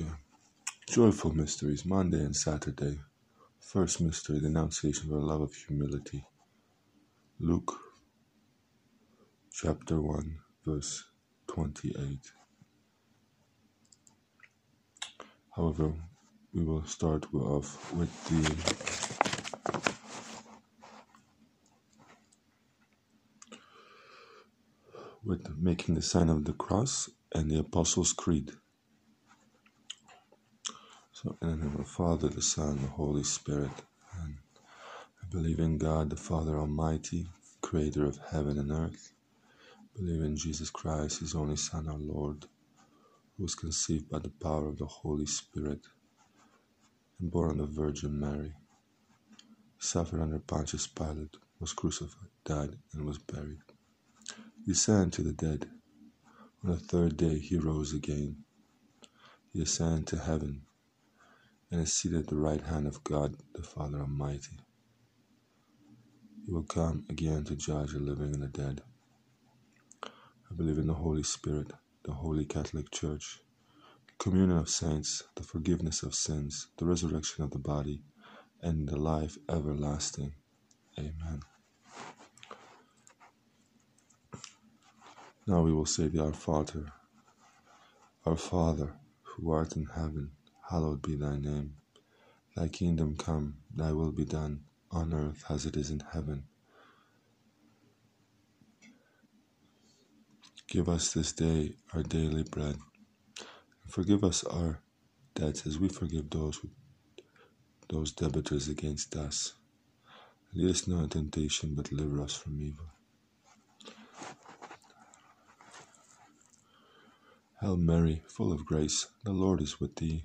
Yeah. Joyful mysteries, Monday and Saturday. First mystery, the Annunciation of the love of humility. Luke chapter 1, verse 28. However, we will start off with the with making the sign of the cross and the Apostles' Creed. So, in the name of the Father, the Son, the Holy Spirit, and I believe in God, the Father Almighty, creator of heaven and earth. I believe in Jesus Christ, his only Son, our Lord, who was conceived by the power of the Holy Spirit and born of the Virgin Mary. Suffered under Pontius Pilate, was crucified, died, and was buried. He ascended to the dead. On the third day he rose again. He ascended to heaven and is seated at the right hand of God the Father Almighty. He will come again to judge the living and the dead. I believe in the Holy Spirit, the Holy Catholic Church, the communion of saints, the forgiveness of sins, the resurrection of the body, and the life everlasting. Amen. Now we will say the Our Father. Our Father, who art in heaven, hallowed be thy name. Thy kingdom come, thy will be done, on earth as it is in heaven. Give us this day our daily bread, and forgive us our debts as we forgive those who, those debtors against us. Lead us not into temptation, but deliver us from evil. Hail Mary, full of grace, the Lord is with thee.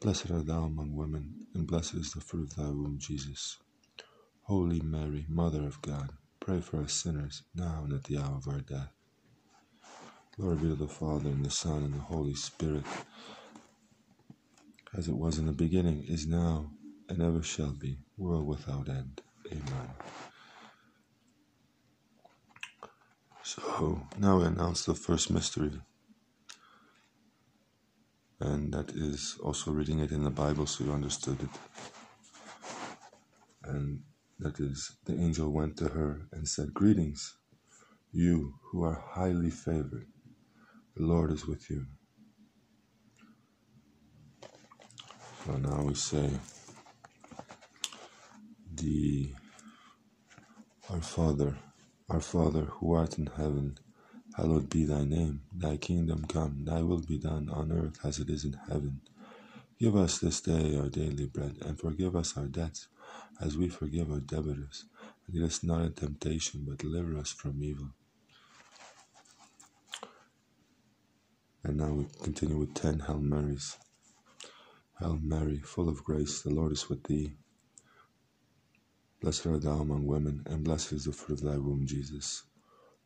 Blessed art thou among women, and blessed is the fruit of thy womb, Jesus. Holy Mary, Mother of God, pray for us sinners, now and at the hour of our death. Glory be to the Father, and the Son, and the Holy Spirit, as it was in the beginning, is now, and ever shall be, world without end. Amen. So, now we announce the first mystery and that is also reading it in the Bible so you understood it. And that is, the angel went to her and said, Greetings, you who are highly favored, the Lord is with you. So now we say, the Our Father, our Father who art in heaven Hallowed be thy name, thy kingdom come, thy will be done on earth as it is in heaven. Give us this day our daily bread, and forgive us our debts, as we forgive our debtors. And lead us not into temptation, but deliver us from evil. And now we continue with ten Hail Marys. Hail Mary, full of grace, the Lord is with thee. Blessed art thou among women, and blessed is the fruit of thy womb, Jesus.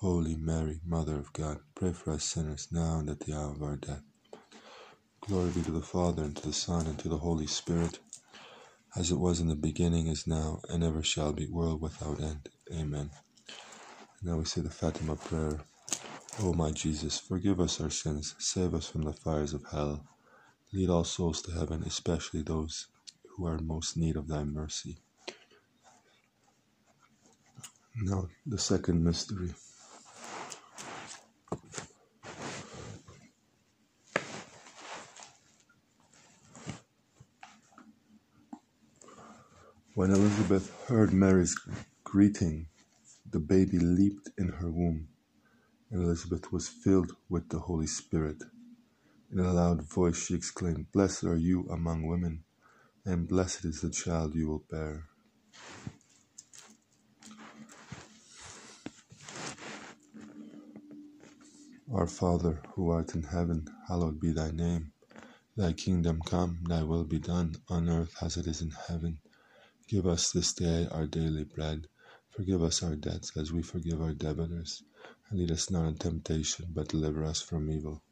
Holy Mary, Mother of God, pray for us sinners now and at the hour of our death. Glory be to the Father, and to the Son, and to the Holy Spirit, as it was in the beginning, is now, and ever shall be, world without end. Amen. Now we say the Fatima prayer. O my Jesus, forgive us our sins, save us from the fires of hell, lead all souls to heaven, especially those who are in most need of thy mercy. Now, the second mystery. When Elizabeth heard Mary's greeting, the baby leaped in her womb, and Elizabeth was filled with the Holy Spirit. In a loud voice she exclaimed, Blessed are you among women, and blessed is the child you will bear. Our Father, who art in heaven, hallowed be thy name. Thy kingdom come, thy will be done, on earth as it is in heaven. Give us this day our daily bread. Forgive us our debts as we forgive our debtors. And lead us not into temptation, but deliver us from evil.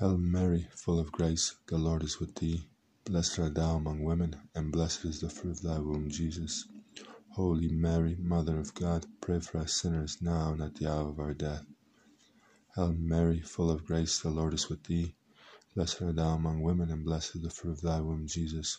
Hail Mary, full of grace, the Lord is with thee. Blessed art thou among women, and blessed is the fruit of thy womb, Jesus. Holy Mary, Mother of God, pray for us sinners now and at the hour of our death. Hail Mary, full of grace, the Lord is with thee. Blessed art thou among women, and blessed is the fruit of thy womb, Jesus.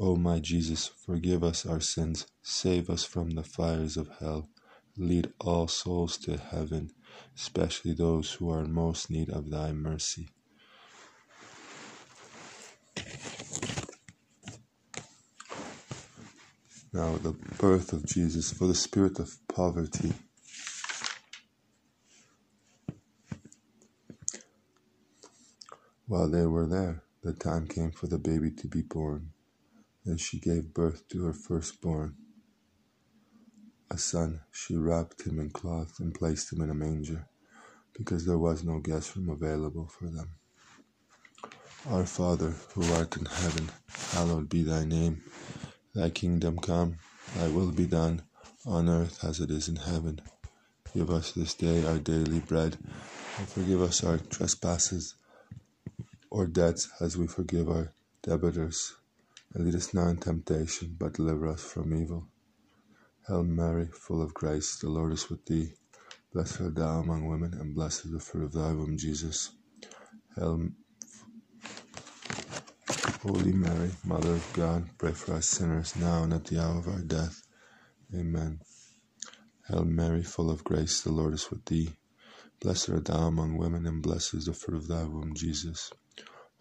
O my Jesus, forgive us our sins, save us from the fires of hell, lead all souls to heaven, especially those who are in most need of thy mercy. Now, the birth of Jesus for the spirit of poverty. While they were there, the time came for the baby to be born. And she gave birth to her firstborn, a son. She wrapped him in cloth and placed him in a manger, because there was no guest room available for them. Our Father, who art in heaven, hallowed be thy name. Thy kingdom come, thy will be done, on earth as it is in heaven. Give us this day our daily bread, and forgive us our trespasses or debts as we forgive our debtors. And lead us not in temptation, but deliver us from evil. Hail Mary, full of grace, the Lord is with thee. Blessed art thou among women, and blessed is the fruit of thy womb, Jesus. Hail, Holy Mary, Mother of God, pray for us sinners now and at the hour of our death. Amen. Hail Mary, full of grace, the Lord is with thee. Blessed art thou among women, and blessed is the fruit of thy womb, Jesus.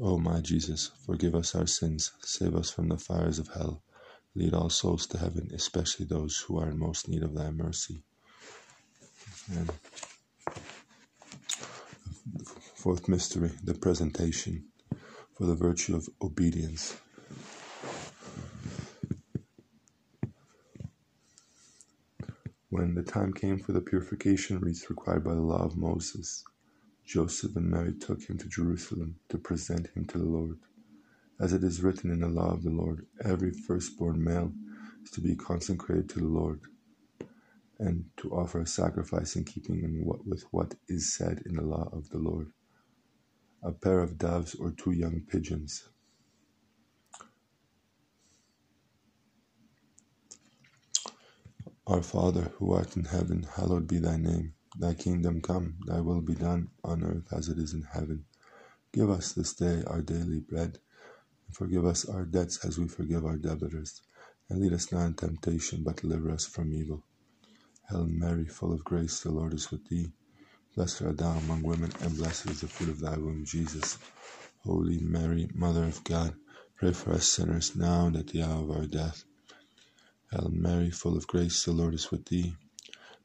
O my Jesus, forgive us our sins, save us from the fires of hell, lead all souls to heaven, especially those who are in most need of thy mercy. Amen. Fourth mystery, the presentation for the virtue of obedience. When the time came for the purification rites required by the law of Moses, Joseph and Mary took him to Jerusalem to present him to the Lord. As it is written in the law of the Lord, every firstborn male is to be consecrated to the Lord and to offer a sacrifice in keeping with what is said in the law of the Lord a pair of doves or two young pigeons. Our Father, who art in heaven, hallowed be thy name. Thy kingdom come, thy will be done, on earth as it is in heaven. Give us this day our daily bread, and forgive us our debts as we forgive our debtors. And lead us not in temptation, but deliver us from evil. Hail Mary, full of grace, the Lord is with thee. Blessed art thou among women, and blessed is the fruit of thy womb, Jesus. Holy Mary, Mother of God, pray for us sinners now and at the hour of our death. Hail Mary, full of grace, the Lord is with thee.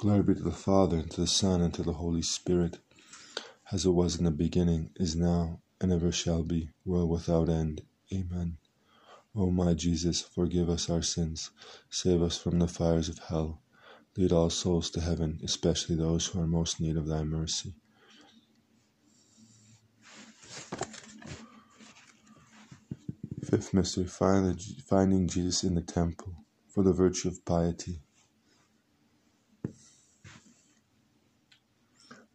Glory be to the Father, and to the Son, and to the Holy Spirit, as it was in the beginning, is now, and ever shall be, world without end. Amen. O my Jesus, forgive us our sins, save us from the fires of hell, lead all souls to heaven, especially those who are most in need of thy mercy. Fifth mystery, finding Jesus in the temple for the virtue of piety.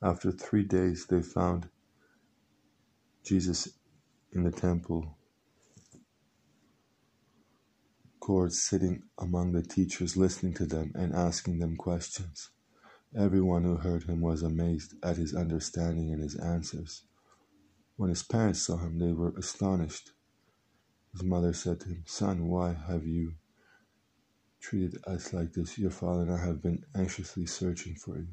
After three days, they found Jesus in the temple courts, sitting among the teachers, listening to them and asking them questions. Everyone who heard him was amazed at his understanding and his answers. When his parents saw him, they were astonished. His mother said to him, Son, why have you treated us like this? Your father and I have been anxiously searching for you.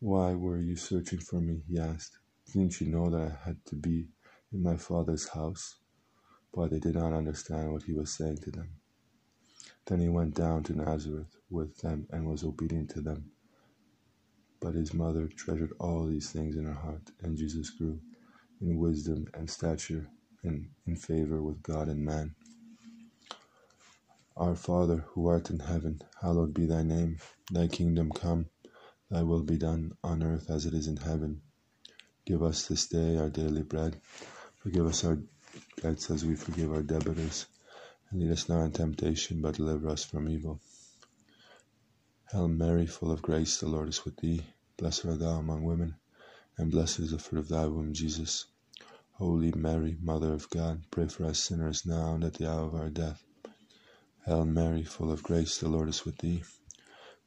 Why were you searching for me? He asked. Didn't you know that I had to be in my father's house? But they did not understand what he was saying to them. Then he went down to Nazareth with them and was obedient to them. But his mother treasured all these things in her heart, and Jesus grew in wisdom and stature and in favor with God and man. Our Father, who art in heaven, hallowed be thy name. Thy kingdom come, thy will be done on earth as it is in heaven. Give us this day our daily bread. Forgive us our debts as we forgive our debtors. And lead us not in temptation, but deliver us from evil. Hail Mary, full of grace, the Lord is with thee. Blessed art thou among women, and blessed is the fruit of thy womb, Jesus. Holy Mary, Mother of God, pray for us sinners now and at the hour of our death. Hail Mary, full of grace, the Lord is with thee.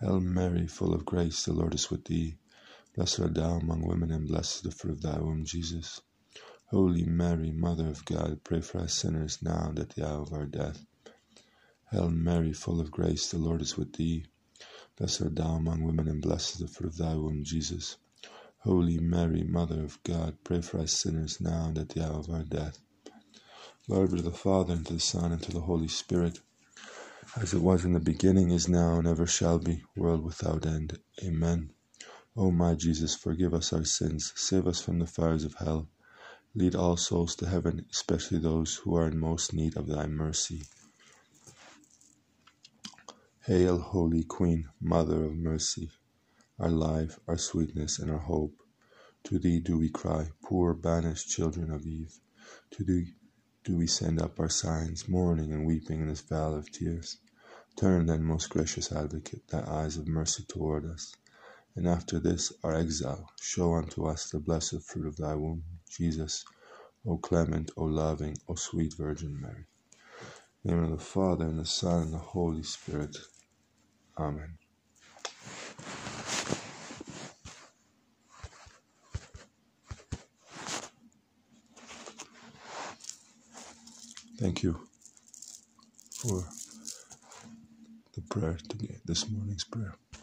Hail Mary, full of grace, the Lord is with thee. Blessed art thou among women, and blessed is the fruit of thy womb, Jesus. Holy Mary, Mother of God, pray for us sinners now and at the hour of our death. Hail Mary, full of grace, the Lord is with thee. Blessed art thou among women, and blessed is the fruit of thy womb, Jesus. Holy Mary, Mother of God, pray for us sinners now and at the hour of our death. Glory be to the Father, and to the Son, and to the Holy Spirit, as it was in the beginning, is now, and ever shall be, world without end. Amen. O my Jesus, forgive us our sins, save us from the fires of hell, lead all souls to heaven, especially those who are in most need of thy mercy. Hail, Holy Queen, Mother of Mercy, our life, our sweetness, and our hope. To thee do we cry, poor banished children of Eve. To thee do we send up our sighs, mourning and weeping in this vale of tears. Turn then, most gracious Advocate, thy eyes of mercy toward us, and after this our exile, show unto us the blessed fruit of thy womb, Jesus. O clement, O loving, O sweet Virgin Mary. In the name of the Father, and the Son, and the Holy Spirit. Amen. Thank you for the prayer today, this morning's prayer.